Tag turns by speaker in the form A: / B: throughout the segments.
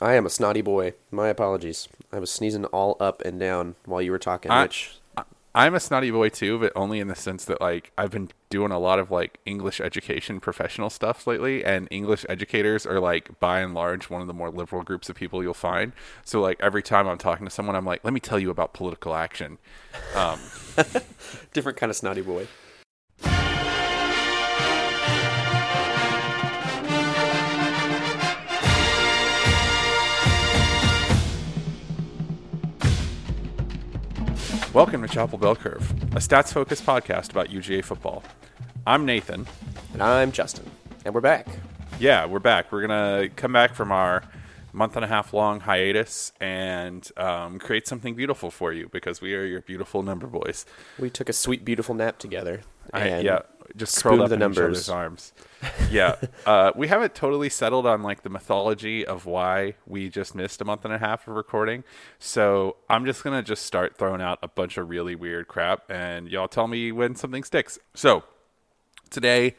A: I am a snotty boy. My apologies. I was sneezing all up and down while you were talking,
B: I-
A: which
B: I'm a snotty boy too, but only in the sense that like I've been doing a lot of like English education professional stuff lately, and English educators are like by and large one of the more liberal groups of people you'll find. So like every time I'm talking to someone, I'm like, let me tell you about political action. Um,
A: different kind of snotty boy.
B: Welcome to Chapel Bell Curve, a stats focused podcast about UGA football. I'm Nathan.
A: And I'm Justin. And we're back.
B: Yeah, we're back. We're gonna come back from our month and a half long hiatus and um, create something beautiful for you because we are your beautiful number boys.
A: We took a sweet, beautiful nap together.
B: I,
A: and
B: yeah, just
A: spooned
B: curled up
A: the
B: in each other's arms. Yeah, uh, we haven't totally settled on like the mythology of why we just missed a month and a half of recording. So I'm just gonna just start throwing out a bunch of really weird crap, and y'all tell me when something sticks. So today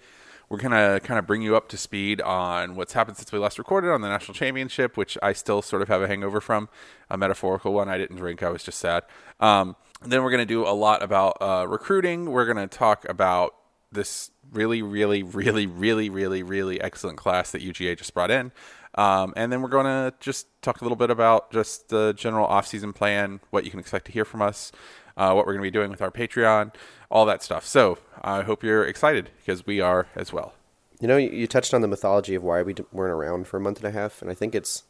B: we're gonna kind of bring you up to speed on what's happened since we last recorded on the national championship, which I still sort of have a hangover from, a metaphorical one. I didn't drink; I was just sad. Um, then we're gonna do a lot about uh, recruiting. We're gonna talk about this really, really, really, really, really, really excellent class that UGA just brought in. Um, and then we're going to just talk a little bit about just the general off-season plan, what you can expect to hear from us, uh, what we're going to be doing with our Patreon, all that stuff. So I hope you're excited because we are as well.
A: You know, you, touched on the mythology of why we weren't around for a month and a half, and I think it's,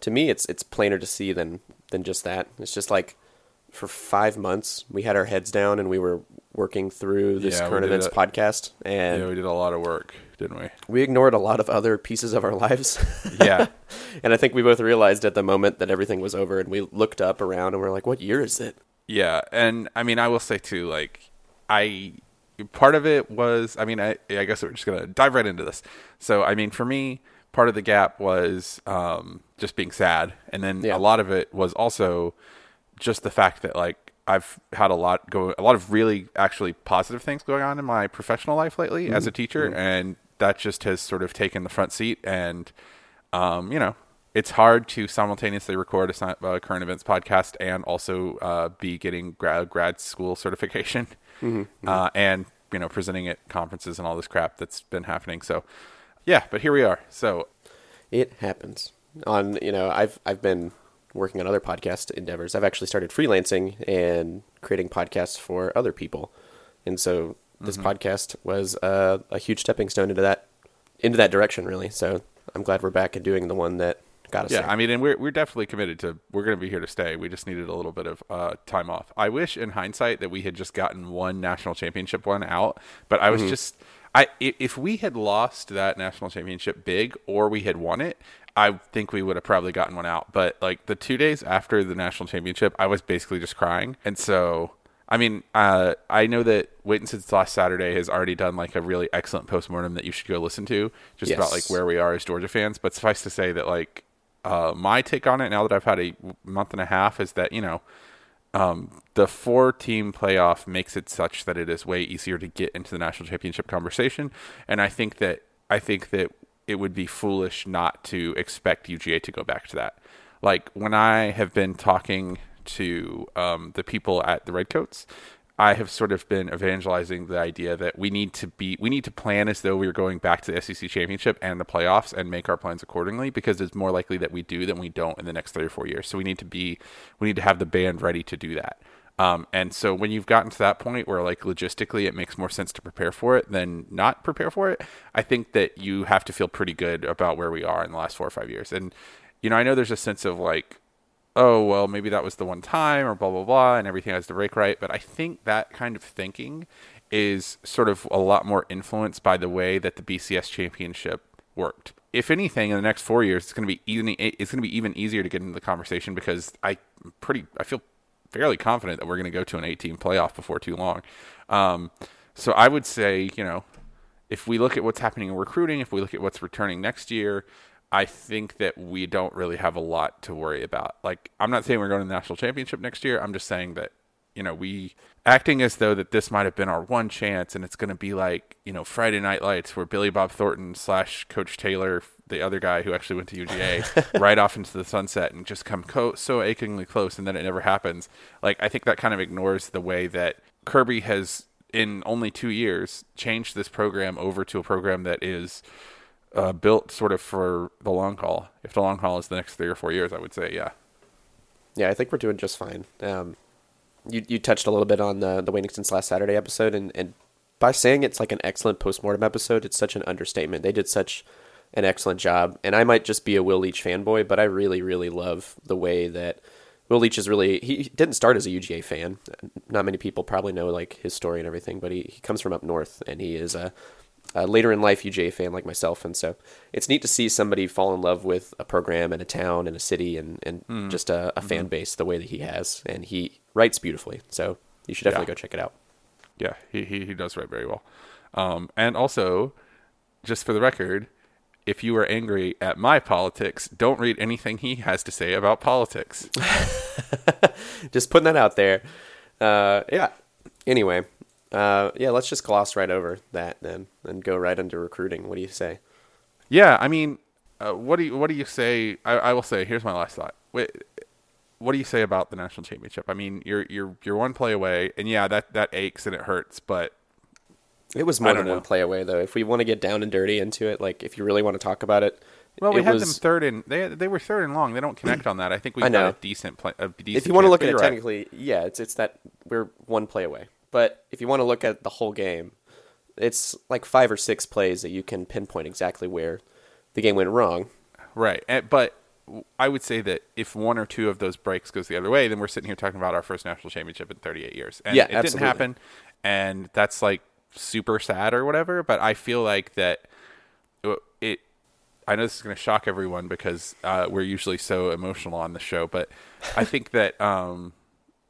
A: to me, it's it's plainer to see than than just that. It's just like, for five months, we had our heads down and we were working through this
B: Yeah,
A: current events
B: it.
A: podcast, and
B: Yeah, we did a lot of work, didn't we?
A: we ignored a lot of other pieces of our lives.
B: Yeah.
A: and I think we both realized at the moment that everything was over, and we looked up around and we're like, "What year is it?"
B: Yeah, and I mean, I will say too, like, I part of it was, I mean, I I guess we're just gonna dive right into this. So, I mean, for me, part of the gap was um, just being sad, and then
A: Yeah.
B: a lot of it was also just the fact that like I've had a lot go, a lot of really actually positive things going on in my professional life lately as a teacher, and that just has sort of taken the front seat, and um, you know, it's hard to simultaneously record a si- uh, current events podcast and also uh, be getting grad grad school certification Uh, and you know presenting at conferences and all this crap that's been happening. So yeah, but here we are. So
A: It happens. On you know, I've I've been working on other podcast endeavors. I've actually started freelancing and creating podcasts for other people, and so this
B: Mm-hmm.
A: podcast was uh, a huge stepping stone into that into that direction, really. So I'm glad we're back and doing the one that got us
B: yeah,
A: there.
B: I mean, and we're we're definitely committed to. We're going to be here to stay. We just needed a little bit of uh, time off. I wish, in hindsight, that we had just gotten one national championship one out. But I was just, I i- if we had lost that national championship big, or we had won it, I think we would have probably gotten one out. But like the two days after the national championship, I was basically just crying, and so. I mean, uh, I know that Waiting Since Last Saturday has already done like a really excellent postmortem that you should go listen to, just about like where we are as Georgia fans. But suffice to say that like uh, my take on it now that I've had a month and a half is that you know um, the four team playoff makes it such that it is way easier to get into the national championship conversation, and I think that I think that it would be foolish not to expect UGA to go back to that. Like when I have been talking to um, the people at the Redcoats, I have sort of been evangelizing the idea that we need to be we need to plan as though we are going back to the SEC championship and the playoffs and make our plans accordingly because it's more likely that we do than we don't in the next three or four years. So we need to be we need to have the band ready to do that. Um, and so when you've gotten to that point where like logistically it makes more sense to prepare for it than not prepare for it, I think that you have to feel pretty good about where we are in the last four or five years. And you know, I know there's a sense of like oh well maybe that was the one time or blah blah blah and everything has to break right but i think that kind of thinking is sort of a lot more influenced by the way that the bcs championship worked if anything in the next four years it's going to be even it's going to be even easier to get into the conversation because i pretty i feel fairly confident that we're going to go to an 18 playoff before too long um, so i would say you know if we look at what's happening in recruiting if we look at what's returning next year I think that we don't really have a lot to worry about. Like, I'm not saying we're going to the national championship next year. I'm just saying that you know, we acting as though that this might have been our one chance and it's going to be like, you know, Friday Night Lights where Billy Bob Thornton slash Coach Taylor, the other guy who actually went to UGA, right off into the sunset and just come co- so achingly close and then it never happens. Like, I think that kind of ignores the way that Kirby has, in only two years, changed this program over to a program that is uh, built sort of for the long haul. If the long haul is the next three or four years, I would say, yeah.
A: Yeah, I think we're doing just fine. Um, you you touched a little bit on the the Waiting Since Last Saturday episode, and, and by saying it's like an excellent postmortem episode, it's such an understatement. They did such an excellent job, and I might just be a Will Leitch fanboy, but I really really love the way that Will Leitch is really he didn't start as a UGA fan. Not many people probably know like his story and everything, but he, he comes from up north, and he is a uh, later in life UGA fan like myself, and so it's neat to see somebody fall in love with a program and a town and a city and and mm. just a, a fan mm-hmm. base the way that he has, and he writes beautifully. So you should definitely yeah. go check it out.
B: Yeah, he he, he does write very well, um, and also, just for the record, if you are angry at my politics, don't read anything he has to say about politics.
A: just putting that out there. Uh, yeah. Anyway, uh, yeah, let's just gloss right over that then and go right into recruiting. What do you say?
B: Yeah, I mean, uh, what do you what do you say? I, I will say. Here's my last thought. Wait, what do you say about the national championship? I mean, you're you're you're one play away, and yeah, that that aches and it hurts, but
A: it was more than know. one play away though. If we want to get down and dirty into it, like if you really want to talk about it.
B: Well, we
A: it
B: had
A: was...
B: them third and they they were third and long. They don't connect on that. I think we got a decent play. A decent
A: if you want to look at it technically, right. yeah, it's it's that we're one play away. But if you want to look at the whole game, it's like five or six plays that you can pinpoint exactly where the game went wrong.
B: Right. And, but I would say that if one or two of those breaks goes the other way, then we're sitting here talking about our first national championship in 38 years. And
A: yeah,
B: it
A: absolutely.
B: didn't happen. And that's like super sad or whatever. But I feel like that it, I know this is going to shock everyone because uh, we're usually so emotional on the show, but I think that um,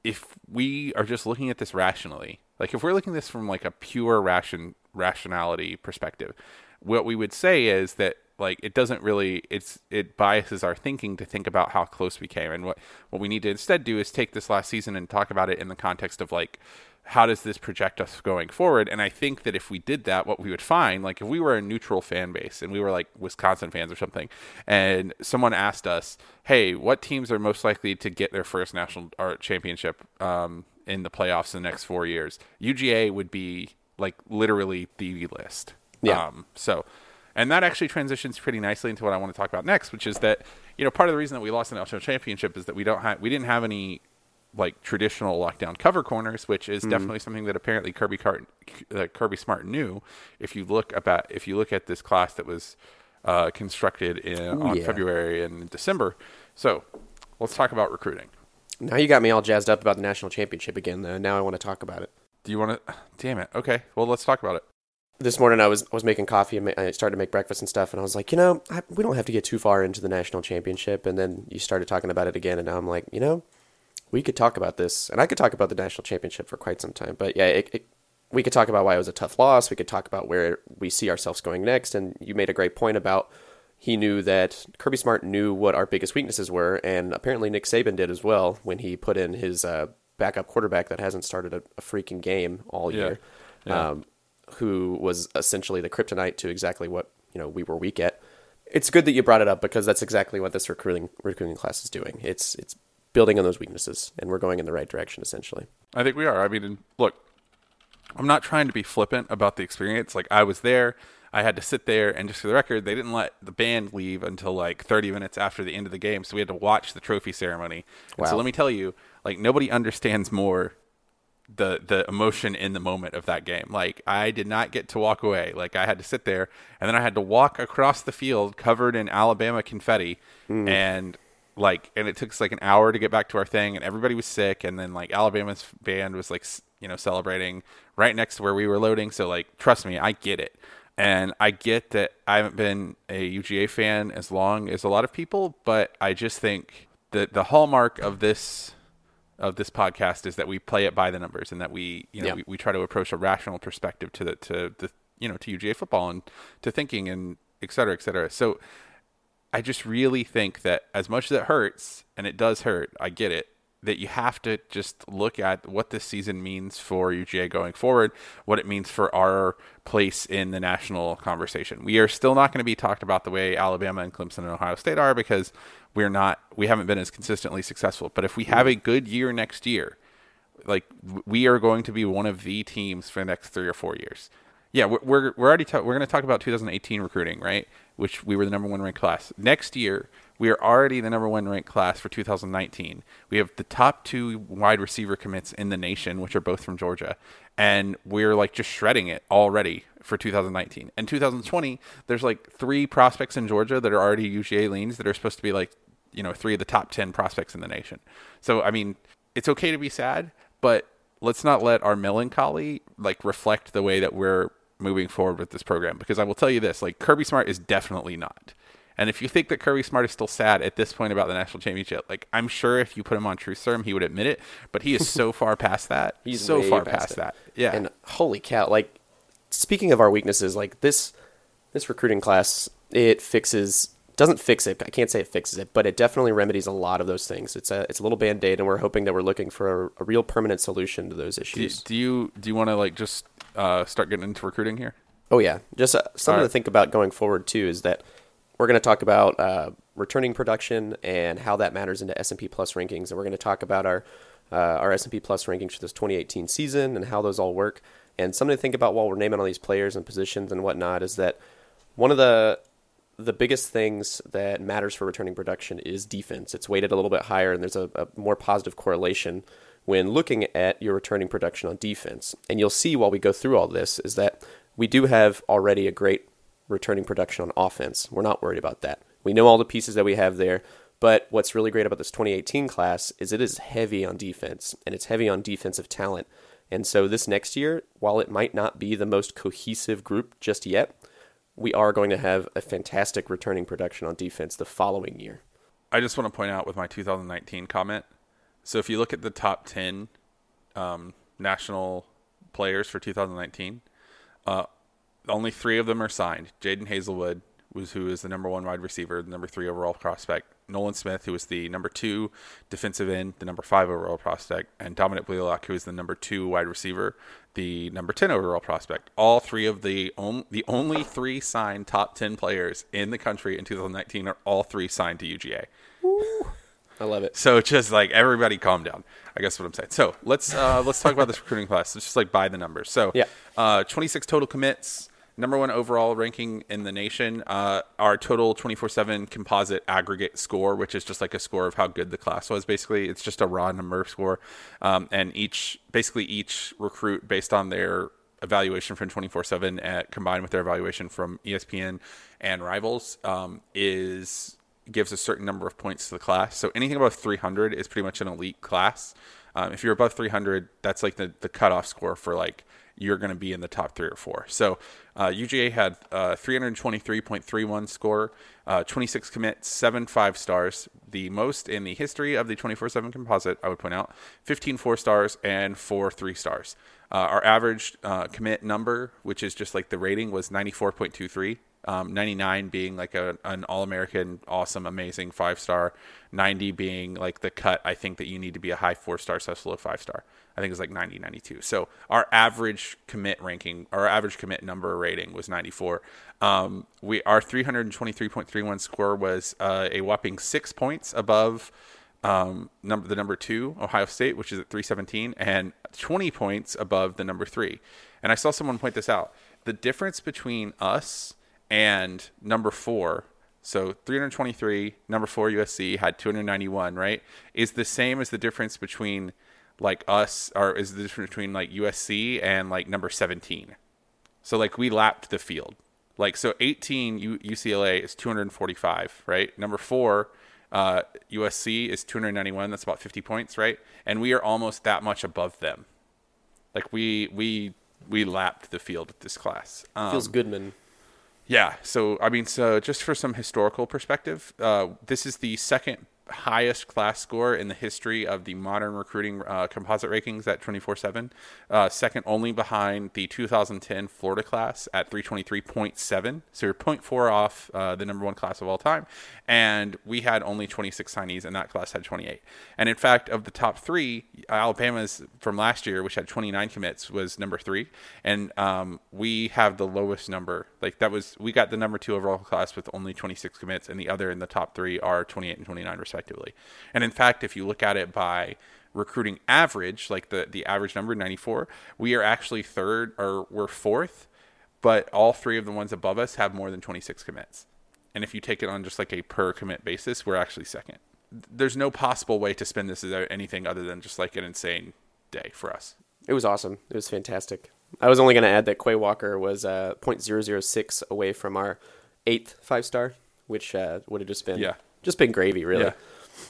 B: if we are just looking at this rationally, like if we're looking at this from like a pure ration rationality perspective, what we would say is that like it doesn't really it's it biases our thinking to think about how close we came and what what we need to instead do is take this last season and talk about it in the context of like how does this project us going forward? And I think that if we did that, what we would find, like if we were a neutral fan base and we were like Wisconsin fans or something, and someone asked us, "Hey, what teams are most likely to get their first national art championship um, in the playoffs in the next four years?" UGA would be like literally the list.
A: Yeah.
B: Um, so, and that actually transitions pretty nicely into what I want to talk about next, which is that you know part of the reason that we lost the national championship is that we don't have we didn't have any like traditional lockdown cover corners, which is mm definitely something that apparently Kirby Cart, uh, Kirby Smart knew. If you look about, if you look at this class that was uh, constructed in, Ooh, on yeah. February and December, so let's talk about recruiting.
A: Now you got me all jazzed up about the national championship again. Though now I want to talk about it.
B: Do you want to? Damn it. Okay. Well, let's talk about it.
A: This morning I was I was making coffee and I started to make breakfast and stuff, and I was like, you know, I, we don't have to get too far into the national championship. And then you started talking about it again, and now I'm like, you know, we could talk about this, and I could talk about the national championship for quite some time. But yeah, it, it, we could talk about why it was a tough loss. We could talk about where we see ourselves going next. And you made a great point about he knew that Kirby Smart knew what our biggest weaknesses were, and apparently Nick Saban did as well when he put in his uh, backup quarterback that hasn't started a, a freaking game all yeah. year, yeah. Um, who was essentially the kryptonite to exactly what you know we were weak at. It's good that you brought it up because that's exactly what this recruiting recruiting class is doing. It's it's building on those weaknesses, and we're going in the right direction essentially.
B: I think we are. I mean, look, I'm not trying to be flippant about the experience. Like I was there. I had to sit there, and just for the record, they didn't let the band leave until like 30 minutes after the end of the game, so we had to watch the trophy ceremony. Wow. so let me tell you, like nobody understands more the the emotion in the moment of that game. Like I did not get to walk away. Like I had to sit there, and then I had to walk across the field covered in Alabama confetti, mm. and like and it took us like an hour to get back to our thing and everybody was sick and then like alabama's band was like you know celebrating right next to where we were loading so like trust me i get it and i get that i haven't been a uga fan as long as a lot of people but i just think that the hallmark of this of this podcast is that we play it by the numbers and that we you know yeah. we, we try to approach a rational perspective to the to the you know to uga football and to thinking and et cetera et cetera so I just really think that as much as it hurts, and it does hurt, I get it, that you have to just look at what this season means for UGA going forward, what it means for our place in the national conversation. We are still not going to be talked about the way Alabama and Clemson and Ohio State are because we're not we haven't been as consistently successful. But if we have a good year next year, like we are going to be one of the teams for the next three or four years. Yeah, we're we're, we're already ta- we're going to talk about 2018 recruiting, right? Which we were the number one ranked class. Next year, we are already the number one ranked class for 2019. We have the top two wide receiver commits in the nation, which are both from Georgia, and we're like just shredding it already for 2019. And 2020, there's like three prospects in Georgia that are already UGA leans that are supposed to be like you know three of the top 10 prospects in the nation. So I mean, it's okay to be sad, but let's not let our melancholy like reflect the way that we're moving forward with this program because I will tell you this like Kirby Smart is definitely not. And if you think that Kirby Smart is still sad at this point about the national championship, like I'm sure if you put him on Truth Serum, he would admit it. But he is so far past that.
A: He's
B: so far
A: past
B: past, that. Yeah.
A: And holy cow, like speaking of our weaknesses, like this this recruiting class, it fixes doesn't fix it. I can't say it fixes it, but it definitely remedies a lot of those things. It's a it's a little band aid, and we're hoping that we're looking for a, a real permanent solution to those issues.
B: do you do you want to like just uh, start getting into recruiting here?
A: Oh yeah, just uh, something
B: All
A: to think about going forward too is that we're going to talk about uh, returning production and how that matters into S and P Plus rankings, and we're going to talk about our uh, our S and P Plus rankings for this 2018 season and how those all work. And something to think about while we're naming all these players and positions and whatnot is that one of the the biggest things that matters for returning production is defense. It's weighted a little bit higher, and there's a, a more positive correlation when looking at your returning production on defense. And you'll see while we go through all this is that we do have already a great returning production on offense. We're not worried about that. We know all the pieces that we have there. But what's really great about this 2018 class is it is heavy on defense, and it's heavy on defensive talent. And so this next year, while it might not be the most cohesive group just yet, we are going to have a fantastic returning production on defense the following year.
B: I just want to point out with my 2019 comment. So if you look at the top 10 um, national players for 2019, uh, only three of them are signed. Jadon Haselwood was who is the number one wide receiver, the number three overall prospect. Nolan Smith, who is the number two defensive end, the number five overall prospect, and Dominick Blaylock, who is the number two wide receiver, the number ten overall prospect. All three of the on, the only three signed top ten players in the country in 2019 are all three signed to UGA.
A: I love it.
B: So just like everybody calm down. I guess what I'm saying. So let's uh, let's talk about this recruiting class. Let's just like by the numbers. So
A: Yeah.
B: uh, 26 total commits, number one overall ranking in the nation. Uh, our total 24/7 composite aggregate score, which is just like a score of how good the class was. Basically, it's just a raw number score, um, and each basically each recruit based on their evaluation from 24/7 combined with their evaluation from ESPN and Rivals um, is gives a certain number of points to the class. So anything above 300 is pretty much an elite class. Um, if you're above 300, that's like the, the cutoff score for like you're going to be in the top three or four. So uh, UGA had uh, 323.31 score, uh, 26 commits, seven five stars, the most in the history of the 24/7 composite. I would point out 15 four stars and four three stars. Uh, our average uh, commit number, which is just like the rating, was 94.23 um, 99 being like a, an all-american awesome amazing five star 90 being like the cut i think that you need to be a high four star low five star i think it's like 90 92 so our average commit ranking our average commit number rating was 94 um, we our 323.31 score was uh, a whopping six points above um, number the number two Ohio State, which is at 317, and 20 points above the number three. And I saw someone point this out. The difference between us and number four, so 323, number four USC had 291, right? Is the same as the difference between like us, or is the difference between like USC and like number 17? So like we lapped the field. Like so 18 U- UCLA is 245, right? Number 4 uh, USC is 291. That's about 50 points, right? And we are almost that much above them. Like we we we lapped the field with this class. Um,
A: Feels Goodman.
B: yeah. So I mean, so just for some historical perspective, uh, this is the second highest class score in the history of the modern recruiting uh, composite rankings at 24 uh, 7, second only behind the 2010 Florida class at 323.7. So you're 0.4 off uh, the number one class of all time. And we had only 26 signees, and that class had 28. And in fact, of the top three, Alabama's from last year, which had 29 commits, was number three. And um, we have the lowest number. Like that was, we got the number two overall class with only 26 commits, and the other in the top three are 28 and 29, respectively respectively. And in fact, if you look at it by recruiting average, like the, the average number, 94, we are actually third or we're fourth, but all three of the ones above us have more than 26 commits. And if you take it on just like a per commit basis, we're actually second. There's no possible way to spin this as anything other than just like an insane day for us.
A: It was awesome. It was fantastic. I was only going to add that Quay Walker was uh, 0.006 away from our eighth five star, which uh, would have just been
B: yeah
A: just been gravy, really.
B: Yeah.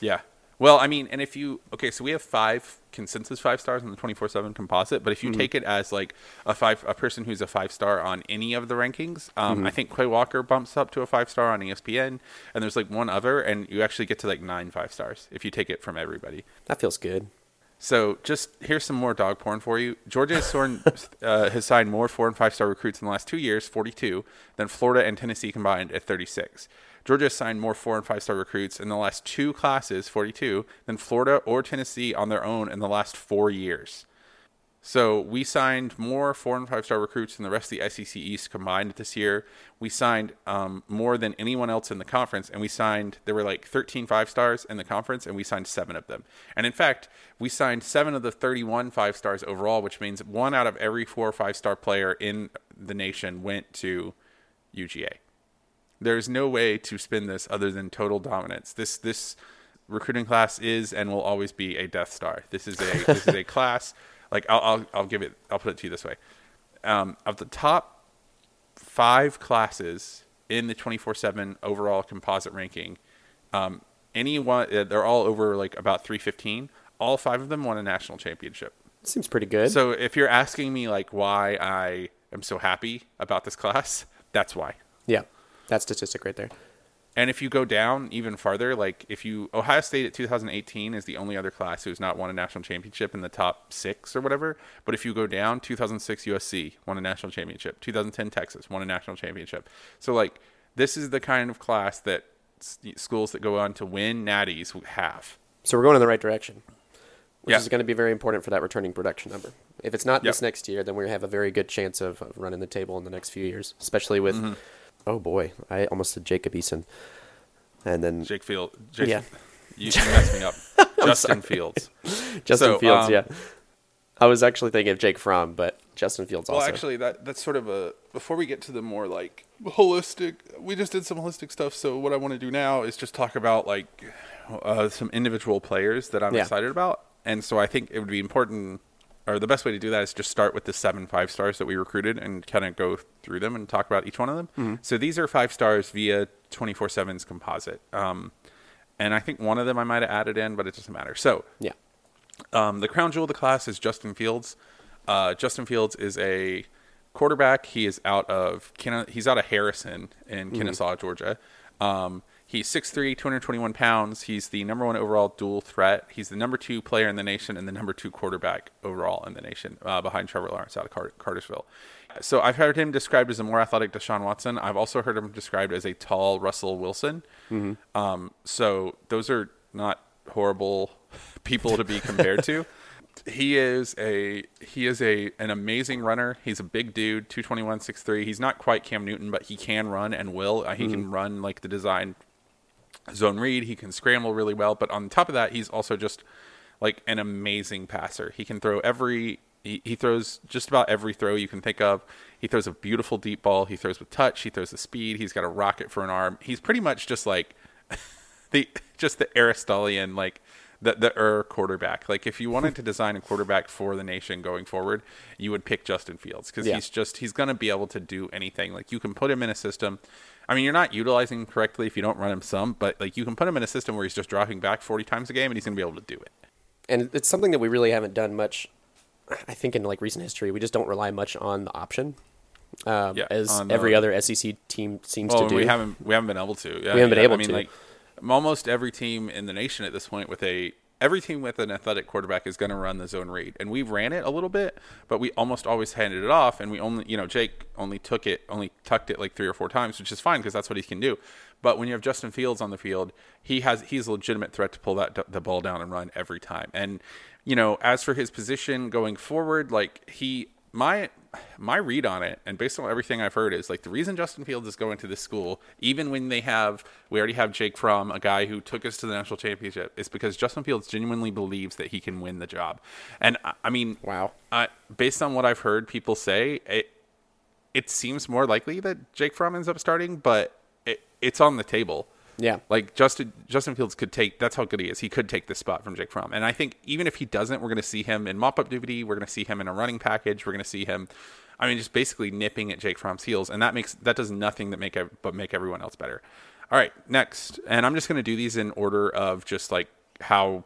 B: Yeah. Well, I mean, and if you okay, so we have five consensus five stars on the twenty four seven composite, but if you mm-hmm. take it as like a five a person who's a five star on any of the rankings, um, mm-hmm. I think Quay Walker bumps up to a five star on ESPN, and there's like one other, and you actually get to like nine five stars if you take it from everybody.
A: That feels good.
B: So just here's some more dog porn for you. Georgia has, sworn, uh, has signed more four and five star recruits in the last two years, 42, than Florida and Tennessee combined at 36. Georgia has signed more four and five star recruits in the last two classes, 42, than Florida or Tennessee on their own in the last four years. So we signed more four and five star recruits than the rest of the SEC East combined this year. We signed um, more than anyone else in the conference, and we signed there were like 13 five stars in the conference, and we signed seven of them. And in fact, we signed seven of the 31 five stars overall, which means one out of every four or five star player in the nation went to UGA. There's no way to spin this other than total dominance. This this recruiting class is and will always be a Death Star. This is a this is a class like I'll, I'll I'll give it I'll put it to you this way. Um, of the top five classes in the 24/7 overall composite ranking, um, any one uh, they're all over like about 315. All five of them won a national championship.
A: Seems pretty good.
B: So if you're asking me like why I am so happy about this class, that's why.
A: Yeah. That statistic right there.
B: And if you go down even farther, like if you Ohio State at 2018 is the only other class who's not won a national championship in the top six or whatever. But if you go down, 2006 USC won a national championship. 2010 Texas won a national championship. So like this is the kind of class that schools that go on to win natties have.
A: So we're going in the right direction, which yeah. is going to be very important for that returning production number. If it's not yep. this next year, then we have a very good chance of, of running the table in the next few years, especially with. Mm-hmm oh boy, I almost said Jacob Eason, and then
B: Jake Field. Jake, yeah, you messed me up. Justin Fields.
A: Justin so, Fields. Um, yeah, I was actually thinking of Jake Fromm, but Justin Fields. Also.
B: Well,
A: also.
B: actually, that that's sort of a. Before we get to the more like holistic, we just did some holistic stuff. So what I want to do now is just talk about like uh, some individual players that I'm yeah. excited about, and so I think it would be important or the best way to do that is just start with the seven five stars that we recruited and kind of go through them and talk about each one of them. Mm-hmm. So these are five stars via 24 7's composite. Um, and I think one of them I might have added in, but it doesn't matter. So,
A: yeah.
B: Um, the crown jewel of the class is Justin Fields. Uh, Justin Fields is a quarterback. He is out of he's out of Harrison in mm-hmm. Kennesaw, Georgia. Um, He's 6'3", 221 pounds. He's the number one overall dual threat. He's the number two player in the nation and the number two quarterback overall in the nation, uh, behind Trevor Lawrence out of Car- Cartersville. So I've heard him described as a more athletic Deshaun Watson. I've also heard him described as a tall Russell Wilson. Mm-hmm. Um, so those are not horrible people to be compared to. He is a he is a an amazing runner. He's a big dude, 221, 6'3". He's not quite Cam Newton, but he can run and will. Uh, he mm-hmm. can run like the design zone read. He can scramble really well, but on top of that, he's also just like an amazing passer. He can throw every he, he throws just about every throw you can think of. He throws a beautiful deep ball. He throws with touch. He throws the speed. He's got a rocket for an arm. He's pretty much just like the just the Aristotelian like the the er quarterback. Like if you wanted to design a quarterback for the nation going forward, you would pick Justin Fields because yeah. he's just he's going to be able to do anything. Like you can put him in a system I mean, you're not utilizing him correctly if you don't run him some, but like you can put him in a system where he's just dropping back 40 times a game and he's going to be able to do it.
A: And it's something that we really haven't done much. I think in like recent history, we just don't rely much on the option, um, yeah, as on, every uh, other SEC team seems
B: well,
A: to do.
B: We haven't we haven't been able to.
A: Yeah, we haven't yeah, been able
B: I mean,
A: to.
B: Like, almost every team in the nation at this point with a every team with an athletic quarterback is going to run the zone read, and we ran it a little bit, but we almost always handed it off, and we only, you know, Jake only took it, only tucked it like three or four times, which is fine because that's what he can do. But when you have Justin Fields on the field, he has he's a legitimate threat to pull that the ball down and run every time. And you know, as for his position going forward, like he my my read on it, and based on everything I've heard, is like the reason Justin Fields is going to this school, even when they have, we already have Jake Fromm, a guy who took us to the national championship, is because Justin Fields genuinely believes that he can win the job. And I mean,
A: wow,
B: uh, based on what I've heard people say, it it seems more likely that Jake Fromm ends up starting, but it, it's on the table.
A: Yeah.
B: Like Justin Justin Fields could take that's how good he is. He could take this spot from Jake Fromm. And I think even if he doesn't, we're going to see him in mop up duty, we're going to see him in a running package, we're going to see him I mean just basically nipping at Jake Fromm's heels and that makes that does nothing that make but make everyone else better. All right, next. And I'm just going to do these in order of just like how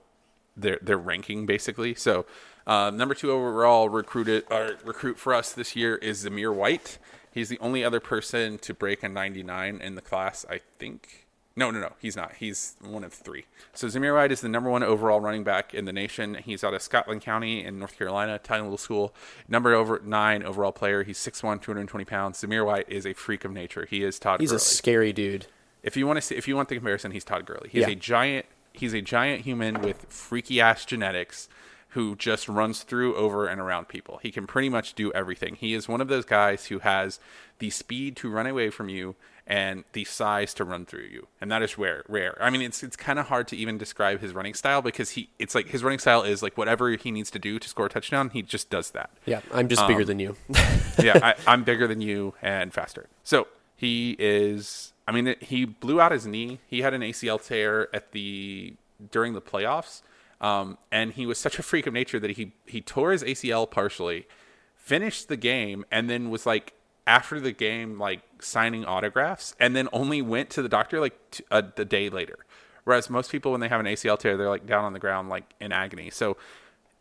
B: they're they're ranking basically. So, uh, number 2 overall recruited or recruit for us this year is Zamir White. He's the only other person to break a 99 in the class, I think. No, no, no, he's not. He's one of three. So Zamir White is the number one overall running back in the nation. He's out of Scotland County in North Carolina, tiny little school. Number over nine overall player. He's 6'1", 220 pounds. Zamir White is a freak of nature. He is Todd.
A: He's
B: Gurley.
A: a scary dude.
B: If you want to see, if you want the comparison, he's Todd Gurley. He's
A: Yeah.
B: a giant. He's a giant human with freaky ass genetics who just runs through, over, and around people. He can pretty much do everything. He is one of those guys who has the speed to run away from you and the size to run through you, and that is rare. Rare. I mean, it's it's kind of hard to even describe his running style because he it's like his running style is like whatever he needs to do to score a touchdown, he just does that
A: Yeah, I'm just
B: Um,
A: bigger than you.
B: yeah, I, I'm bigger than you and faster. So he is. I mean, it, he blew out his knee. He had an ACL tear at the during the playoffs, um, and he was such a freak of nature that he he tore his ACL partially, finished the game, and then was like after the game like signing autographs, and then only went to the doctor like t- a, the day later. Whereas most people, when they have an ACL tear, they're like down on the ground, like in agony. So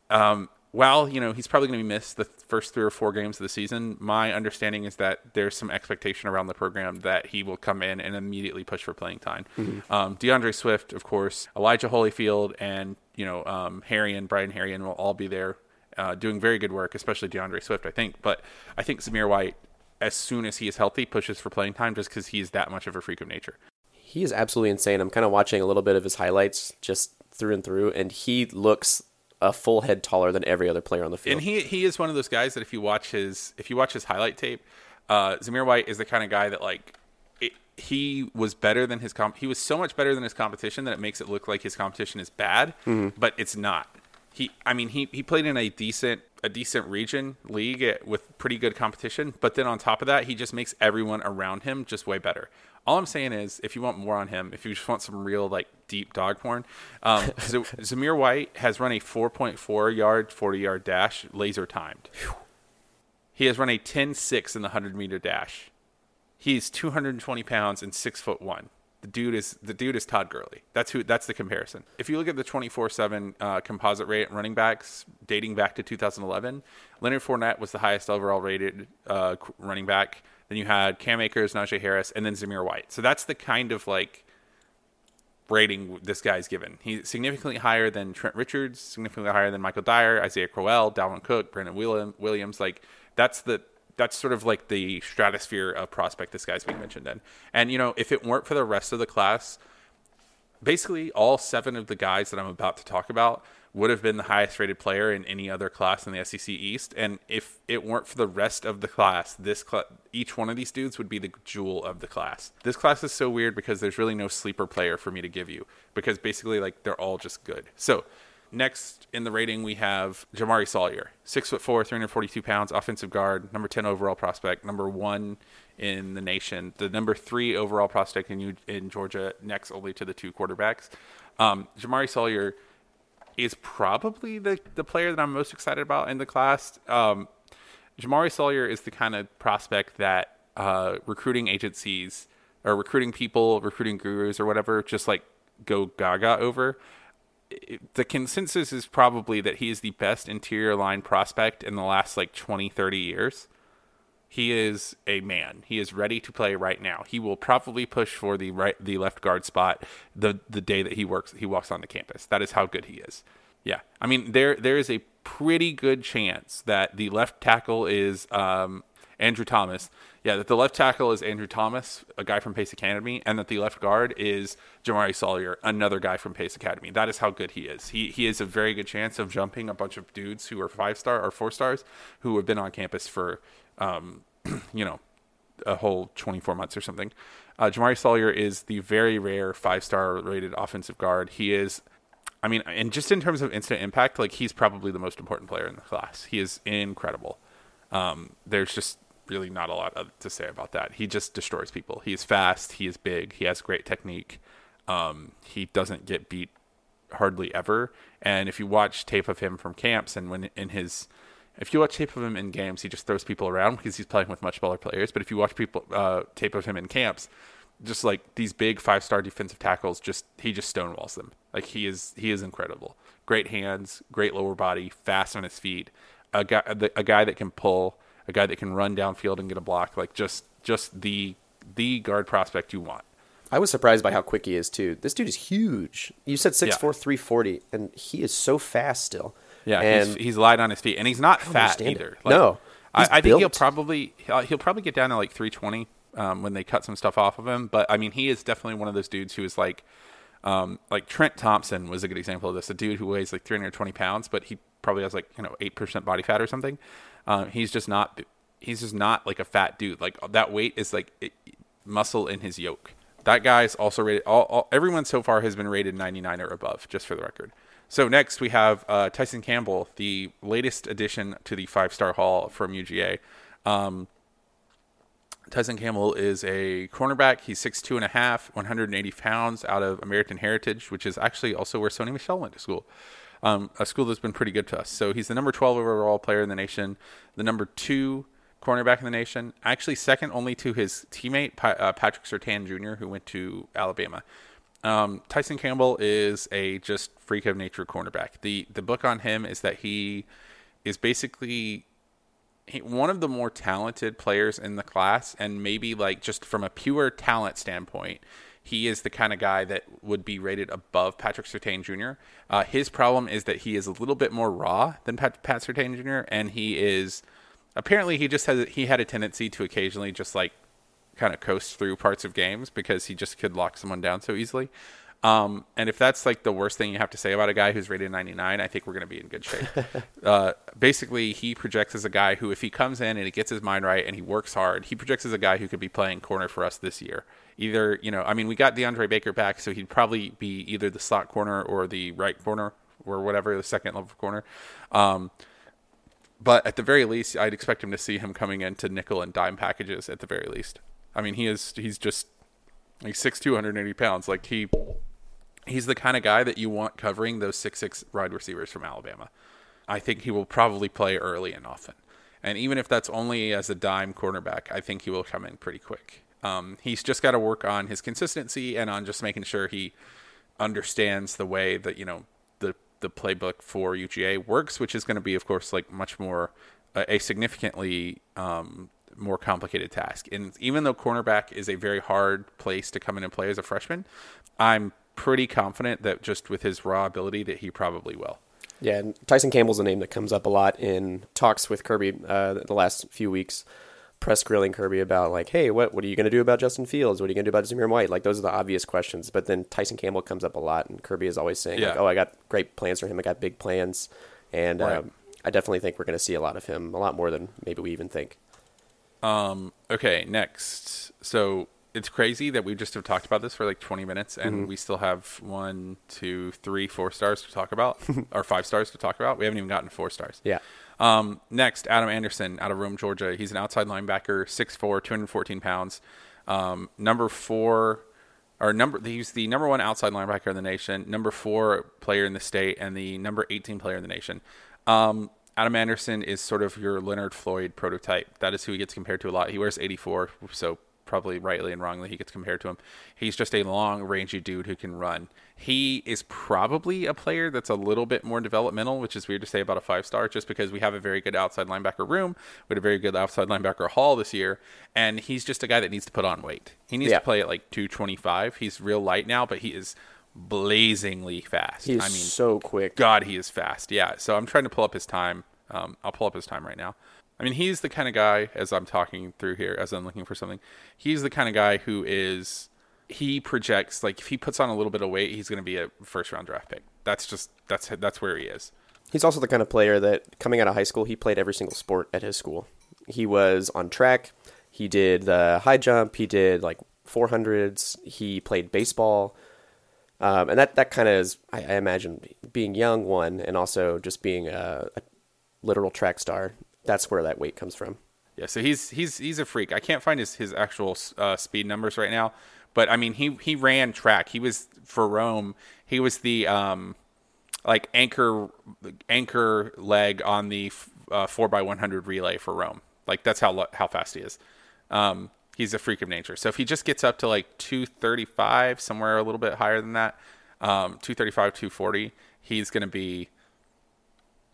B: um, while you know he's probably going to be missed the first three or four games of the season, my understanding is that there's some expectation around the program that he will come in and immediately push for playing time. Um, DeAndre Swift, of course, Elijah Holyfield, and you know um, Herrien, Brian Herrien will all be there, uh, doing very good work, especially DeAndre Swift, I think. But I think Zamir White, as soon as he is healthy, pushes for playing time just because he's that much of a freak of nature.
A: He is absolutely insane. I'm kind of watching a little bit of his highlights just through and through, and he looks a full head taller than every other player on the field.
B: and he he is one of those guys that if you watch his if you watch his highlight tape, uh, Zamir White is the kind of guy that like it, he was better than his comp. He was so much better than his competition that it makes it look like his competition is bad, but it's not. He, I mean, he he played in a decent a decent region league with pretty good competition, but then on top of that, he just makes everyone around him just way better. All I'm saying is, if you want more on him, if you just want some real like deep dog porn, um, Zamir White has run a 4.4 yard, 40 yard dash, laser timed. He has run a 10-6 in the 100 meter dash. He's 220 pounds and six foot one. The dude is the dude is Todd Gurley. That's who. That's the comparison. If you look at the 24/7 uh, composite rate at running backs dating back to 2011, Leonard Fournette was the highest overall rated uh, running back. Then you had Cam Akers, Najee Harris, and then Zamir White. So that's the kind of like rating this guy's given. He's significantly higher than Trent Richards, significantly higher than Michael Dyer, Isaiah Crowell, Dalvin Cook, Brandon Williams. Like that's the that's sort of like the stratosphere of prospect this guy's being mentioned in. And you know, if it weren't for the rest of the class, basically all seven of the guys that I'm about to talk about would have been the highest rated player in any other class in the SEC East. And if it weren't for the rest of the class, this cl- each one of these dudes would be the jewel of the class. This class is so weird because there's really no sleeper player for me to give you because basically like they're all just good. So next in the rating we have Jamaree Salyer, six foot four, 342 pounds, offensive guard, number 10 overall prospect, number one in the nation, the number three overall prospect in, in Georgia, next only to the two quarterbacks. Um, Jamaree Salyer is probably the, the player that I'm most excited about in the class. Um, Jamaree Salyer is the kind of prospect that uh, recruiting agencies or recruiting people, recruiting gurus or whatever, just like go gaga over. The consensus is probably that he is the best interior line prospect in the last like 20, 30 years. He is a man. He is ready to play right now. He will probably push for the right the left guard spot the the day that he works he walks on the campus. That is how good he is. Yeah. I mean there there is a pretty good chance that the left tackle is um, Andrew Thomas. Yeah, that the left tackle is Andrew Thomas, a guy from Pace Academy, and that the left guard is Jamaree Salyer, another guy from Pace Academy. That is how good he is. He he has a very good chance of jumping a bunch of dudes who are five star or four stars who have been on campus for, um, you know, a whole 24 months or something. Uh, Jamaree Salyer is the very rare five star rated offensive guard. He is I mean, and just in terms of instant impact, like he's probably the most important player in the class. He is incredible. Um, there's just really not a lot to say about that. He just destroys people. He is fast. He is big. He has great technique. Um, he doesn't get beat hardly ever. And if you watch tape of him from camps and when in his, if you watch tape of him in games, he just throws people around because he's playing with much smaller players. But if you watch people uh, tape of him in camps, just like these big five star defensive tackles, just he just stonewalls them. Like he is he is incredible. Great hands, great lower body, fast on his feet. A guy a guy that can pull, a guy that can run downfield and get a block. Like just just the the guard prospect you want.
A: I was surprised by how quick he is too. This dude is huge. You said 6'4", yeah. 340, and he is so fast still.
B: Yeah, and he's, he's light on his feet, and he's not fat either.
A: Like, no,
B: I, I think he'll probably he'll probably get down to like three twenty um, when they cut some stuff off of him. But I mean, he is definitely one of those dudes who is like, um, like Trent Thompson was a good example of this. A dude who weighs like 320 pounds, but he probably has like you know eight percent body fat or something. Um, he's just not. He's just not like a fat dude. Like that weight is like it, muscle in his yoke. That guy's also rated. All, all, everyone so far has been rated 99 or above, just for the record. So next we have uh, Tyson Campbell, the latest addition to the five star hall from UGA. Um, Tyson Campbell is a cornerback. He's 6'2 and a half, 180 pounds out of American Heritage, which is actually also where Sony Michel went to school. Um, a school that's been pretty good to us. So he's the number 12 overall player in the nation, the number two cornerback in the nation, actually second only to his teammate, uh, Patrick Surtain Jr., who went to Alabama. Um, Tyson Campbell is a just freak of nature cornerback. The the book on him is that he is basically one of the more talented players in the class, and maybe like just from a pure talent standpoint, he is the kind of guy that would be rated above Patrick Surtain Jr. Uh, his problem is that he is a little bit more raw than Pat, Pat Surtain Jr. and he is apparently he just has he had a tendency to occasionally just like kind of coast through parts of games because he just could lock someone down so easily. Um, and if that's like the worst thing you have to say about a guy who's rated 99, I think we're going to be in good shape. uh, basically, he projects as a guy who, if he comes in and he gets his mind right and he works hard, he projects as a guy who could be playing corner for us this year. Either, you know, I mean, we got DeAndre Baker back, so he'd probably be either the slot corner or the right corner or whatever, the second level corner. Um, but at the very least, I'd expect him to see him coming into nickel and dime packages at the very least. I mean, he is, he's just, like six two hundred eighty pounds. Like he he's the kind of guy that you want covering those six six wide receivers from Alabama. I think he will probably play early and often. And even if that's only as a dime cornerback, I think he will come in pretty quick. Um, he's just got to work on his consistency and on just making sure he understands the way that you know the the playbook for UGA works, which is going to be, of course, like much more a, a significantly um, more complicated task. And even though cornerback is a very hard place to come in and play as a freshman, I'm pretty confident that just with his raw ability that he probably will.
A: Yeah, and Tyson Campbell's a name that comes up a lot in talks with Kirby uh, the last few weeks. Press grilling Kirby about like, hey, what what are you going to do about Justin Fields? What are you going to do about Zamir White? Like those are the obvious questions. But then Tyson Campbell comes up a lot, and Kirby is always saying, yeah. like, oh, I got great plans for him. I got big plans, and right. um, I definitely think we're going to see a lot of him, a lot more than maybe we even think.
B: Um. Okay. Next. So it's crazy that we just have talked about this for like 20 minutes and mm-hmm. we still have one, two, three, four stars to talk about, or five stars to talk about. We haven't even gotten four stars.
A: Yeah.
B: Um, next, Adam Anderson out of Rome, Georgia. He's an outside linebacker, 6'4, 214 pounds. Um, number four, or number, he's the number one outside linebacker in the nation, number four player in the state, and the number 18 player in the nation. Um, Adam Anderson is sort of your Leonard Floyd prototype. That is who he gets compared to a lot. He wears 84, so probably rightly and wrongly he gets compared to him. He's just a long, rangy dude who can run. He is probably a player that's a little bit more developmental, which is weird to say about a five star, just because we have a very good outside linebacker room. We had a very good outside linebacker haul this year, and he's just a guy that needs to put on weight. He needs
A: Yeah.
B: to play at like 225. He's real light now, but he is blazingly fast.
A: He's
B: I mean,
A: so quick.
B: God, he is fast. Yeah. So I'm trying to pull up his time. Um, I'll pull up his time right now. I mean, he's the kind of guy, as I'm talking through here, as I'm looking for something, he's the kind of guy who is, he projects, like, if he puts on a little bit of weight, he's going to be a first round draft pick. That's just, that's, that's where he is.
A: He's also the kind of player that coming out of high school, he played every single sport at his school. He was on track. He did the high jump. He did like 400s. He played baseball. Um, and that, that kind of is, I, I imagine, being young, one, and also just being a, a literal track star. That's where that weight comes from.
B: Yeah, so he's he's he's a freak. I can't find his his actual uh, speed numbers right now, but I mean he he ran track. He was for Rome. He was the um like anchor anchor leg on the uh, four x one hundred relay for Rome. Like that's how how fast he is. Um, he's a freak of nature. So if he just gets up to like two thirty five, somewhere a little bit higher than that, um, two thirty five, two forty, he's gonna be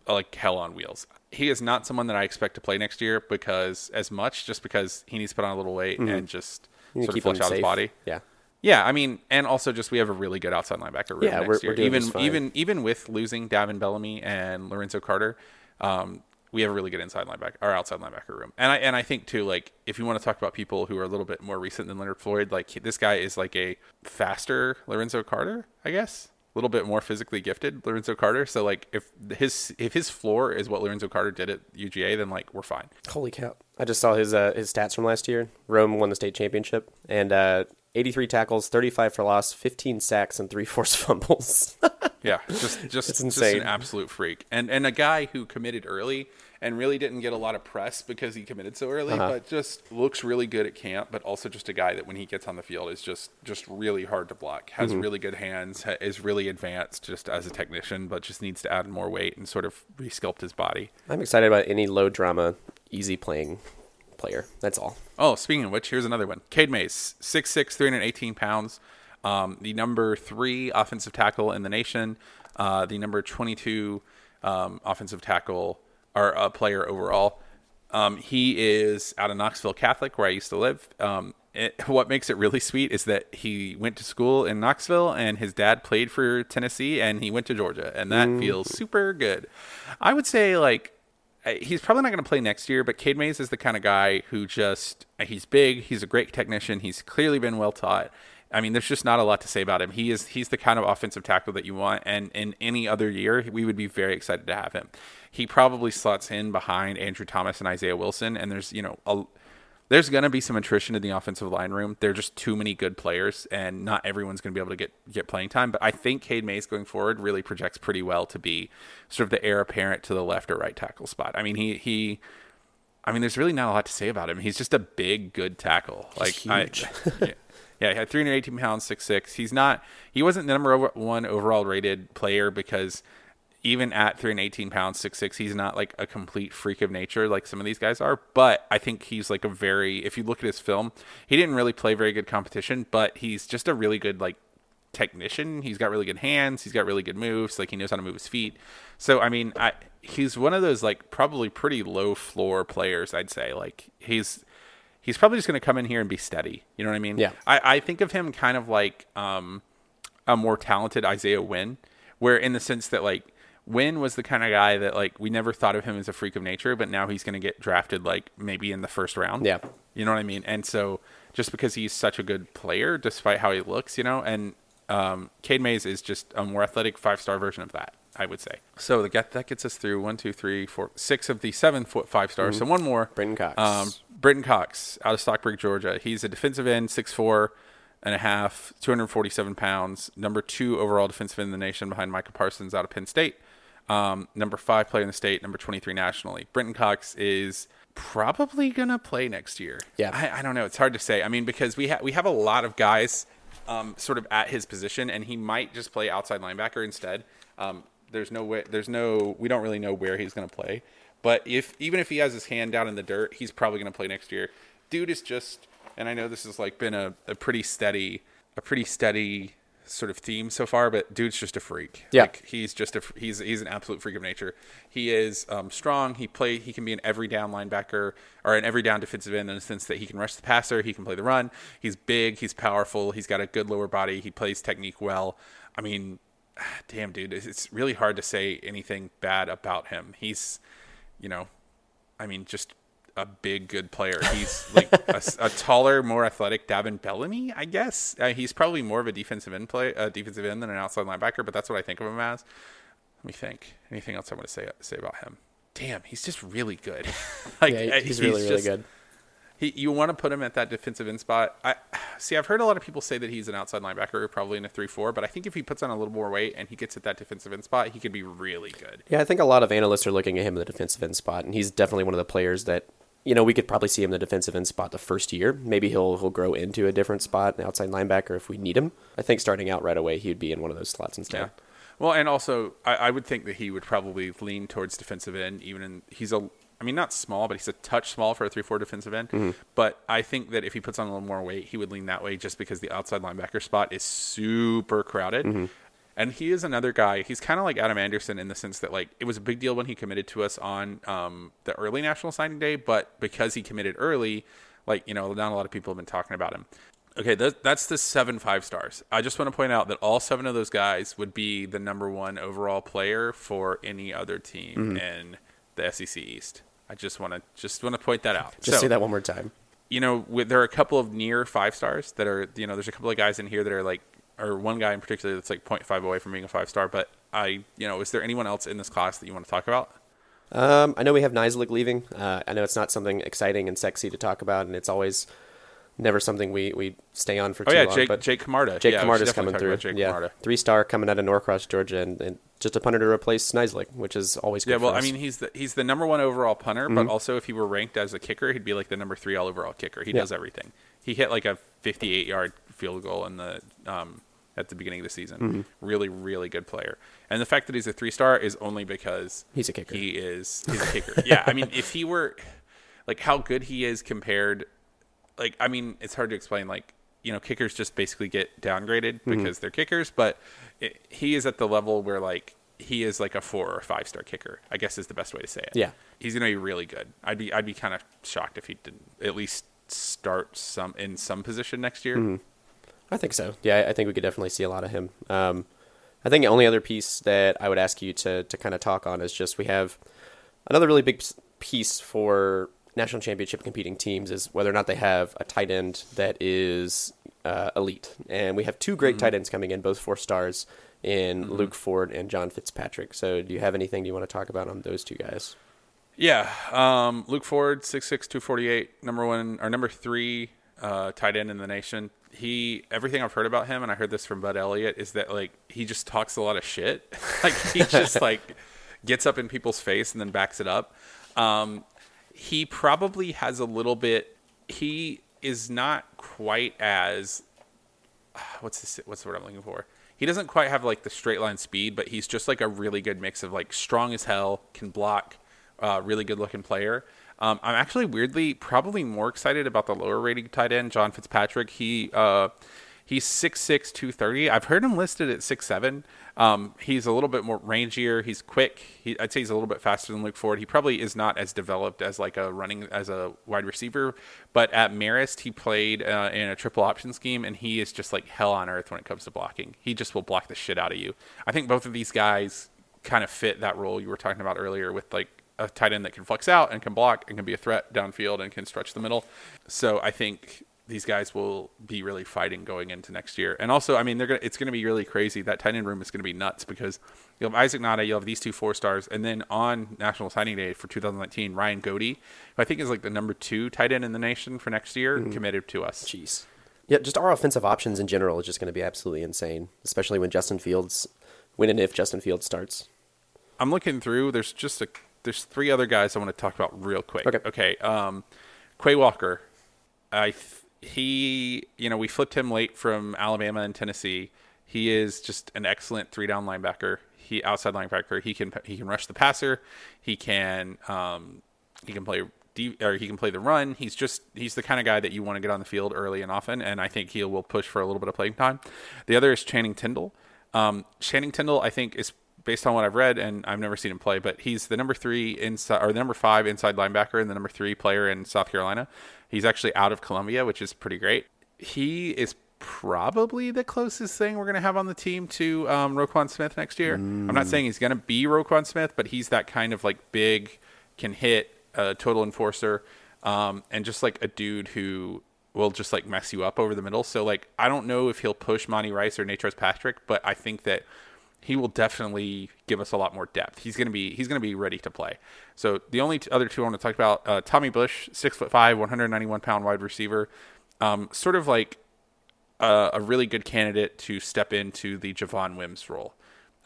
B: like hell on wheels. He is not someone that I expect to play next year because as much just because he needs to put on a little weight and just sort of
A: him
B: out his body.
A: Yeah.
B: Yeah, I mean, and also just we have a really good outside linebacker room
A: Yeah,
B: next
A: we're-
B: year.
A: we're doing
B: even even even with losing Davin Bellamy and Lorenzo Carter, um, we have a really good inside linebacker or outside linebacker room. And I and I think too, like if you want to talk about people who are a little bit more recent than Leonard Floyd, like this guy is like a faster Lorenzo Carter, I guess. Little bit more physically gifted Lorenzo Carter. So like if his if his floor is what Lorenzo Carter did at UGA, then like we're fine.
A: Holy cow! I just saw his uh, his stats from last year. Rome won the state championship, and uh, 83 tackles, 35 for loss, 15 sacks, and three forced fumbles.
B: Yeah, just just
A: It's
B: just
A: insane.
B: an absolute freak, and and a guy who committed early and really didn't get a lot of press because he committed so early,
A: Uh-huh.
B: but just looks really good at camp. But also just a guy that when he gets on the field is just just really hard to block. Has
A: Mm-hmm.
B: really good hands, ha- is really advanced just as a technician, but just needs to add more weight and sort of resculpt his body.
A: I'm excited about any low drama, easy playing player. That's all.
B: Oh, speaking of which, here's another one. Cade Mays, 6'6", 318 pounds. Um, the number three offensive tackle in the nation. Uh, the number 22 um, offensive tackle or uh, player overall. Um, he is out of Knoxville Catholic, where I used to live. Um, it, what makes it really sweet is that he went to school in Knoxville, and his dad played for Tennessee, and he went to Georgia, and that feels super good. I would say like he's probably not going to play next year, but Cade Mays is the kind of guy who just uh, he's big, he's a great technician, he's clearly been well taught. I mean, there's just not a lot to say about him. He is he's the kind of offensive tackle that you want, and in any other year, we would be very excited to have him. He probably slots in behind Andrew Thomas and Isaiah Wilson, and there's you know a, there's going to be some attrition in the offensive line room. There are just too many good players, and not everyone's going to be able to get get playing time. But I think Cade Mays going forward really projects pretty well to be sort of the heir apparent to the left or right tackle spot. I mean, he he. I mean, there's really not a lot to say about him. He's just a big, good tackle. Like,
A: huge.
B: I, yeah, yeah, he had 318 pounds, six six. He's not. He wasn't the number one overall rated player because even at 318 pounds, six six, he's not like a complete freak of nature like some of these guys are. But I think he's like a very. If you look at his film, he didn't really play very good competition, but he's just a really good like technician. He's got really good hands. He's got really good moves. Like he knows how to move his feet. So I mean, I he's one of those like probably pretty low floor players. I'd say like he's he's probably just going to come in here and be steady. You know what I mean?
A: Yeah.
B: I, I think of him kind of like um, a more talented Isaiah Wynn, where in the sense that like Wynn was the kind of guy that like we never thought of him as a freak of nature, but now he's going to get drafted like maybe in the first round.
A: Yeah.
B: You know what I mean? And so just because he's such a good player, despite how he looks, you know, and um, Cade Mays is just a more athletic five star version of that, I would say. So the get that gets us through one, two, three, four, six of the seven foot five stars. So one more.
A: Brenton Cox.
B: Um, Brenton Cox out of Stockbridge, Georgia. He's a defensive end, 6'4 and a half, 247 pounds, number two overall defensive end in the nation behind Micah Parsons out of Penn State. Um, number five player in the state, number 23 nationally. Brenton Cox is probably going to play next year.
A: Yeah.
B: I, I don't know. It's hard to say. I mean, because we, ha- we have a lot of guys um, sort of at his position, and he might just play outside linebacker instead. Um, there's no way, there's no, we don't really know where he's going to play. But if even if he has his hand down in the dirt, he's probably going to play next year. Dude is just and I know this has like been a, a pretty steady, a pretty steady sort of theme so far, but dude's just a freak.
A: Yeah.
B: Like, he's just a he's he's an absolute freak of nature. He is um, strong. He play he can be an every down linebacker or an every down defensive end in the sense that he can rush the passer, he can play the run. He's big, he's powerful, he's got a good lower body, he plays technique well. I mean, damn dude, it's- it's really hard to say anything bad about him. He's, you know, I mean, just a big, good player. He's like a, a taller, more athletic Davin Bellamy, I guess. Uh, he's probably more of a defensive end play, uh, defensive end than an outside linebacker, but that's what I think of him as. Let me think. Anything else I want to say say about him? Damn, he's just really good. like
A: Yeah,
B: uh,
A: he's really really
B: just-
A: good.
B: He, you want to put him at that defensive end spot. I see. I've heard a lot of people say that he's an outside linebacker, probably in a three-four. But I think if he puts on a little more weight and he gets at that defensive end spot, he could be really good.
A: Yeah, I think a lot of analysts are looking at him in the defensive end spot, and he's definitely one of the players that you know we could probably see him in the defensive end spot the first year. Maybe he'll he'll grow into a different spot, an outside linebacker, if we need him. I think starting out right away, he would be in one of those slots instead.
B: Yeah. Well, and also I, I would think that he would probably lean towards defensive end, even in he's a. I mean, not small, but he's a touch small for a three-four defensive end.
A: Mm-hmm.
B: But I think that if he puts on a little more weight, he would lean that way, just because the outside linebacker spot is super crowded.
A: Mm-hmm.
B: And he is another guy. He's kind of like Adam Anderson in the sense that like it was a big deal when he committed to us on um, the early national signing day, but because he committed early, like you know, not a lot of people have been talking about him. Okay, that, that's the seven five stars. I just want to point out that all seven of those guys would be the number one overall player for any other team
A: Mm-hmm.
B: in the SEC East. I just want to just want to point that out.
A: Just
B: So,
A: say that one more time.
B: you know, with, there are a couple of near five stars that are, you know, there's a couple of guys in here that are like, or one guy in particular that's like 0.5 away from being a five star. But I, you know, is there anyone else in this class that you want to talk about?
A: Um, I know we have Nizialek leaving. Uh, I know it's not something exciting and sexy to talk about, and it's always never something we, we stay on for
B: Oh
A: too
B: yeah,
A: long.
B: Jake
A: but
B: Jake Camarda.
A: Jake
B: yeah,
A: Camarda's coming through.
B: Jake
A: yeah,
B: Camarda.
A: three star coming out of Norcross, Georgia, and, and just a punter to replace Nizialek, which is always good.
B: Yeah, well, I mean, he's the he's the number one overall punter,
A: Mm-hmm.
B: but also if he were ranked as a kicker, he'd be like the number three all overall kicker. He
A: Yeah.
B: does everything. He hit like a 58 yard field goal in the um, at the beginning of the season.
A: Mm-hmm.
B: Really, really good player. And the fact that he's a three star is only because
A: He's a kicker.
B: He is he's a kicker. yeah, I mean, if he were like how good he is compared, like I mean, it's hard to explain. Like you know, kickers just basically get downgraded
A: Mm-hmm.
B: because they're kickers, but it, he is at the level where like he is like a four or five star kicker. I guess is the best way to say it.
A: Yeah.
B: he's gonna be really good. I'd be I'd be kind of shocked if he didn't at least start some in some position next year.
A: Mm-hmm. I think so. Yeah, I- think we could definitely see a lot of him. Um, I think the only other piece that I would ask you to to kind of talk on is just we have another really big piece for national championship competing teams is whether or not they have a tight end that is uh, elite, and we have two great tight ends coming in, both four stars in Luke Ford and John Fitzpatrick. So, do you have anything you want to talk about on those two guys?
B: Yeah, um, Luke Ford, six six two forty eight, number one or number three uh, tight end in the nation. He everything I've heard about him, and I heard this from Bud Elliott, is that like he just talks a lot of shit. like he just like gets up in people's face and then backs it up. Um, he probably has a little bit. He is not quite as what's this? what's the word I'm looking for? He doesn't quite have like the straight line speed, but he's just like a really good mix of like strong as hell, can block, uh, really good looking player. Um, I'm actually weirdly probably more excited about the lower rating tight end, John Fitzpatrick. He uh, he's 6'6", 230. I've heard him listed at 6'7". Um, he's a little bit more rangier. He's quick. He, I'd say he's a little bit faster than Luke Ford. He probably is not as developed as like a running as a wide receiver, but at Marist he played uh, in a triple option scheme, and he is just like hell on earth when it comes to blocking. He just will block the shit out of you. I think both of these guys kind of fit that role you were talking about earlier with like a tight end that can flex out and can block and can be a threat downfield and can stretch the middle. So I think these guys will be really fighting going into next year. And also, I mean, they're gonna it's gonna be really crazy. That tight end room is gonna be nuts because you have Isaac Nauta, you have these two four stars, and then on National Signing Day for 2019, Ryland Goede, who I think is like the number two tight end in the nation for next year, mm-hmm. committed to us.
A: Jeez. Yeah, just our offensive options in general is just going to be absolutely insane, especially when Justin Fields, when and if Justin Fields starts.
B: I'm looking through. There's just a there's three other guys I want to talk about real quick.
A: Okay.
B: Okay. Um, Quay Walker, I th- he you know we flipped him late from Alabama and Tennessee. He is just an excellent three down linebacker. He outside linebacker. He can he can rush the passer. He can um, he can play de- or he can play the run. He's just he's the kind of guy that you want to get on the field early and often, and I think he will push for a little bit of playing time. The other is Channing Tindall. Um, Channing Tindall, I think, is based on what I've read, and I've never seen him play, but he's the number three inside or the number five inside linebacker and the number three player in South Carolina. He's actually out of Columbia, which is pretty great. He is probably the closest thing we're going to have on the team to um, Roquan Smith next year. Mm. I'm not saying he's going to be Roquan Smith, but he's that kind of like big, can hit, a total enforcer, um, and just like a dude who will just like mess you up over the middle. So like I don't know if he'll push Monty Rice or Natrez Patrick, but I think that he will definitely give us a lot more depth. He's gonna be he's gonna be ready to play. So the only t- other two I want to talk about, uh, Tommy Bush, six foot five, 191 pound wide receiver, um, sort of like a, a, really good candidate to step into the Javon Wims role.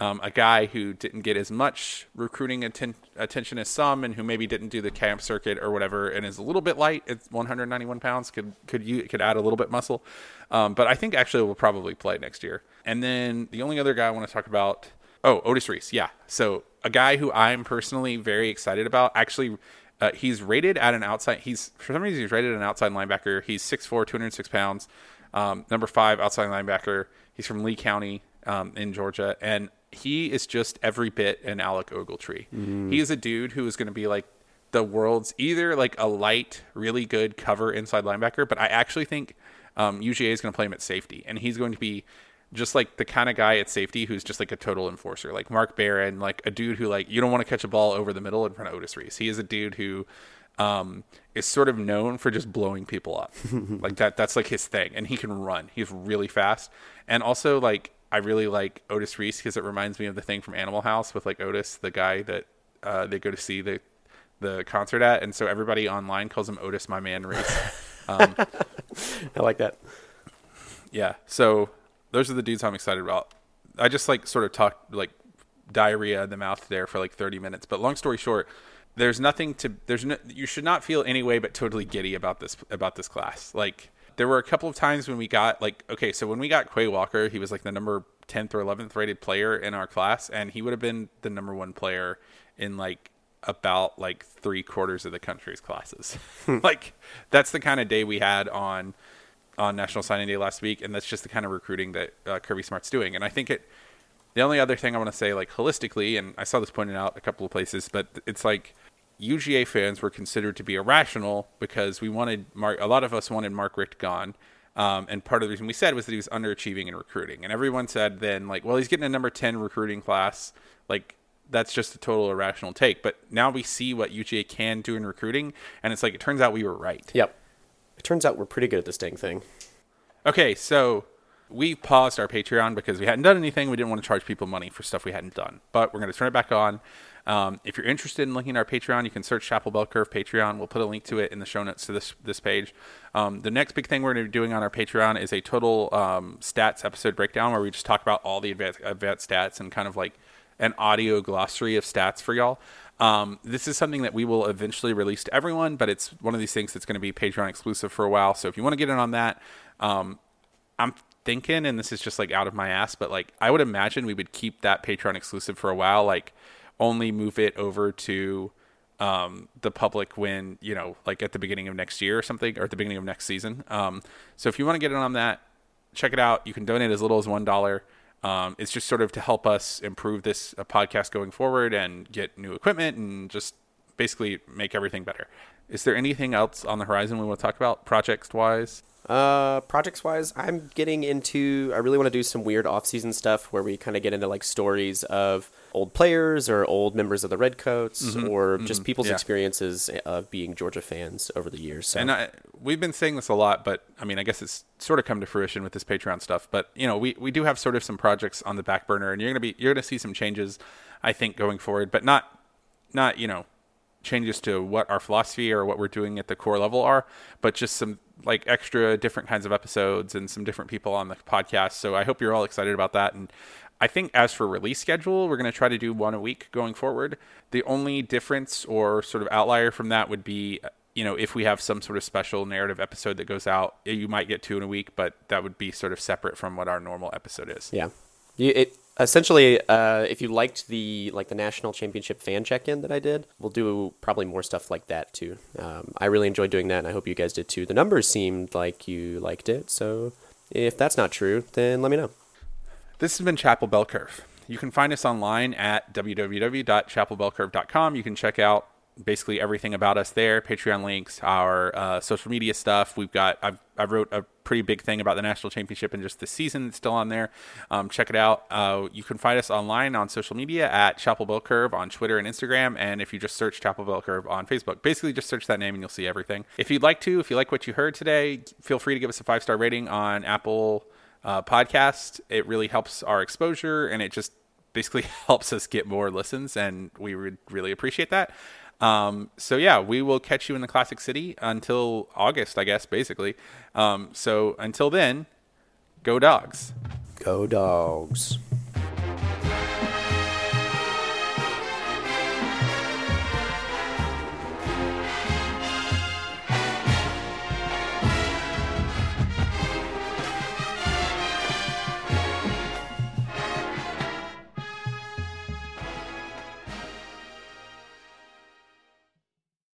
B: Um, a guy who didn't get as much recruiting atten- attention as some, and who maybe didn't do the camp circuit or whatever, and is a little bit light. It's 191 pounds. Could could you could add a little bit muscle, um, but I think actually will probably play next year. And then the only other guy I want to talk about, oh Otis Reese, yeah. So a guy who I'm personally very excited about. Actually, uh, he's rated at an outside. He's for some reason he's rated an outside linebacker. He's 6'4", 206 pounds. Um, number five outside linebacker. He's from Lee County um, in Georgia, and he is just every bit an Alec Ogletree. Mm. He is a dude who is going to be like the world's either like a light, really good cover inside linebacker, but I actually think um, UGA is going to play him at safety, and he's going to be just like the kind of guy at safety who's just like a total enforcer, like Mark Barron, like a dude who like you don't want to catch a ball over the middle in front of Otis Reese. He is a dude who um, is sort of known for just blowing people up. like that that's like his thing and he can run. He's really fast. And also like I really like Otis Reese because it reminds me of the thing from Animal House with like Otis, the guy that uh, they go to see the the concert at, and so everybody online calls him Otis, my man Reese. Um,
A: I like that.
B: Yeah. So those are the dudes I'm excited about. I just like sort of talked like diarrhea in the mouth there for like 30 minutes. But long story short, there's nothing to there's no you should not feel any way but totally giddy about this about this class. Like there were a couple of times when we got like okay, so when we got Quay Walker, he was like the number 10th or 11th rated player in our class and he would have been the number 1 player in like about like 3 quarters of the country's classes. like that's the kind of day we had on on National Signing Day last week and that's just the kind of recruiting that uh, Kirby Smart's doing. And I think it the only other thing I want to say, like holistically, and I saw this pointed out a couple of places, but it's like UGA fans were considered to be irrational because we wanted Mark. A lot of us wanted Mark Richt gone, um, and part of the reason we said was that he was underachieving in recruiting. And everyone said then, like, well, he's getting a number ten recruiting class. Like, that's just a total irrational take. But now we see what UGA can do in recruiting, and it's like it turns out we were right.
A: Yep. It turns out we're pretty good at this dang thing.
B: Okay, so we paused our Patreon because we hadn't done anything. We didn't want to charge people money for stuff we hadn't done. But we're going to turn it back on. Um, if you're interested in looking at our Patreon, you can search Chapel Bell Curve Patreon. We'll put a link to it in the show notes to this this page. Um, the next big thing we're going to be doing on our Patreon is a total um, stats episode breakdown where we just talk about all the advanced, advanced stats and kind of like an audio glossary of stats for y'all. Um, this is something that we will eventually release to everyone, but it's one of these things that's going to be Patreon exclusive for a while. So if you want to get in on that, um, I'm thinking, and this is just like out of my ass, but like I would imagine we would keep that Patreon exclusive for a while, like only move it over to um, the public when you know, like at the beginning of next year or something, or at the beginning of next season. Um, so if you want to get in on that, check it out. You can donate as little as one dollar. Um, it's just sort of to help us improve this uh, podcast going forward and get new equipment and just basically make everything better. Is there anything else on the horizon we want to talk about projects wise?
A: Uh, projects wise, I'm getting into. I really want to do some weird off season stuff where we kind of get into like stories of old players or old members of the Redcoats mm-hmm, or mm-hmm, just people's yeah. experiences of being Georgia fans over the years. So.
B: And I, we've been saying this a lot, but I mean, I guess it's sort of come to fruition with this Patreon stuff. But you know, we we do have sort of some projects on the back burner, and you're gonna be you're gonna see some changes, I think, going forward, but not not you know changes to what our philosophy or what we're doing at the core level are, but just some like extra different kinds of episodes and some different people on the podcast. So I hope you're all excited about that. And I think as for release schedule, we're going to try to do one a week going forward. The only difference or sort of outlier from that would be, you know, if we have some sort of special narrative episode that goes out, you might get two in a week, but that would be sort of separate from what our normal episode is.
A: Yeah. You, it essentially, uh, if you liked the like the national championship fan check-in that I did, we'll do probably more stuff like that too. Um, I really enjoyed doing that, and I hope you guys did too. The numbers seemed like you liked it, so if that's not true, then let me know.
B: This has been Chapel Bell Curve. You can find us online at www.chapelbellcurve.com. You can check out basically everything about us there patreon links our uh, social media stuff. We've got I've, i wrote a pretty big thing about the national championship and just the season it's still on there. Um, check it out. Uh, you can find us online on social media at chapel bell curve on twitter and instagram. And if you just search chapel bell curve on facebook basically just search that name and you'll see everything. If you'd like to if you like what you heard today feel free to give us a five star rating on apple uh, podcast. It really helps our exposure and it just basically helps us get more listens and we would really appreciate that um, so yeah, we will catch you in the Classic City until August, I guess, basically. Um, so until then, go dogs.
A: Go dogs.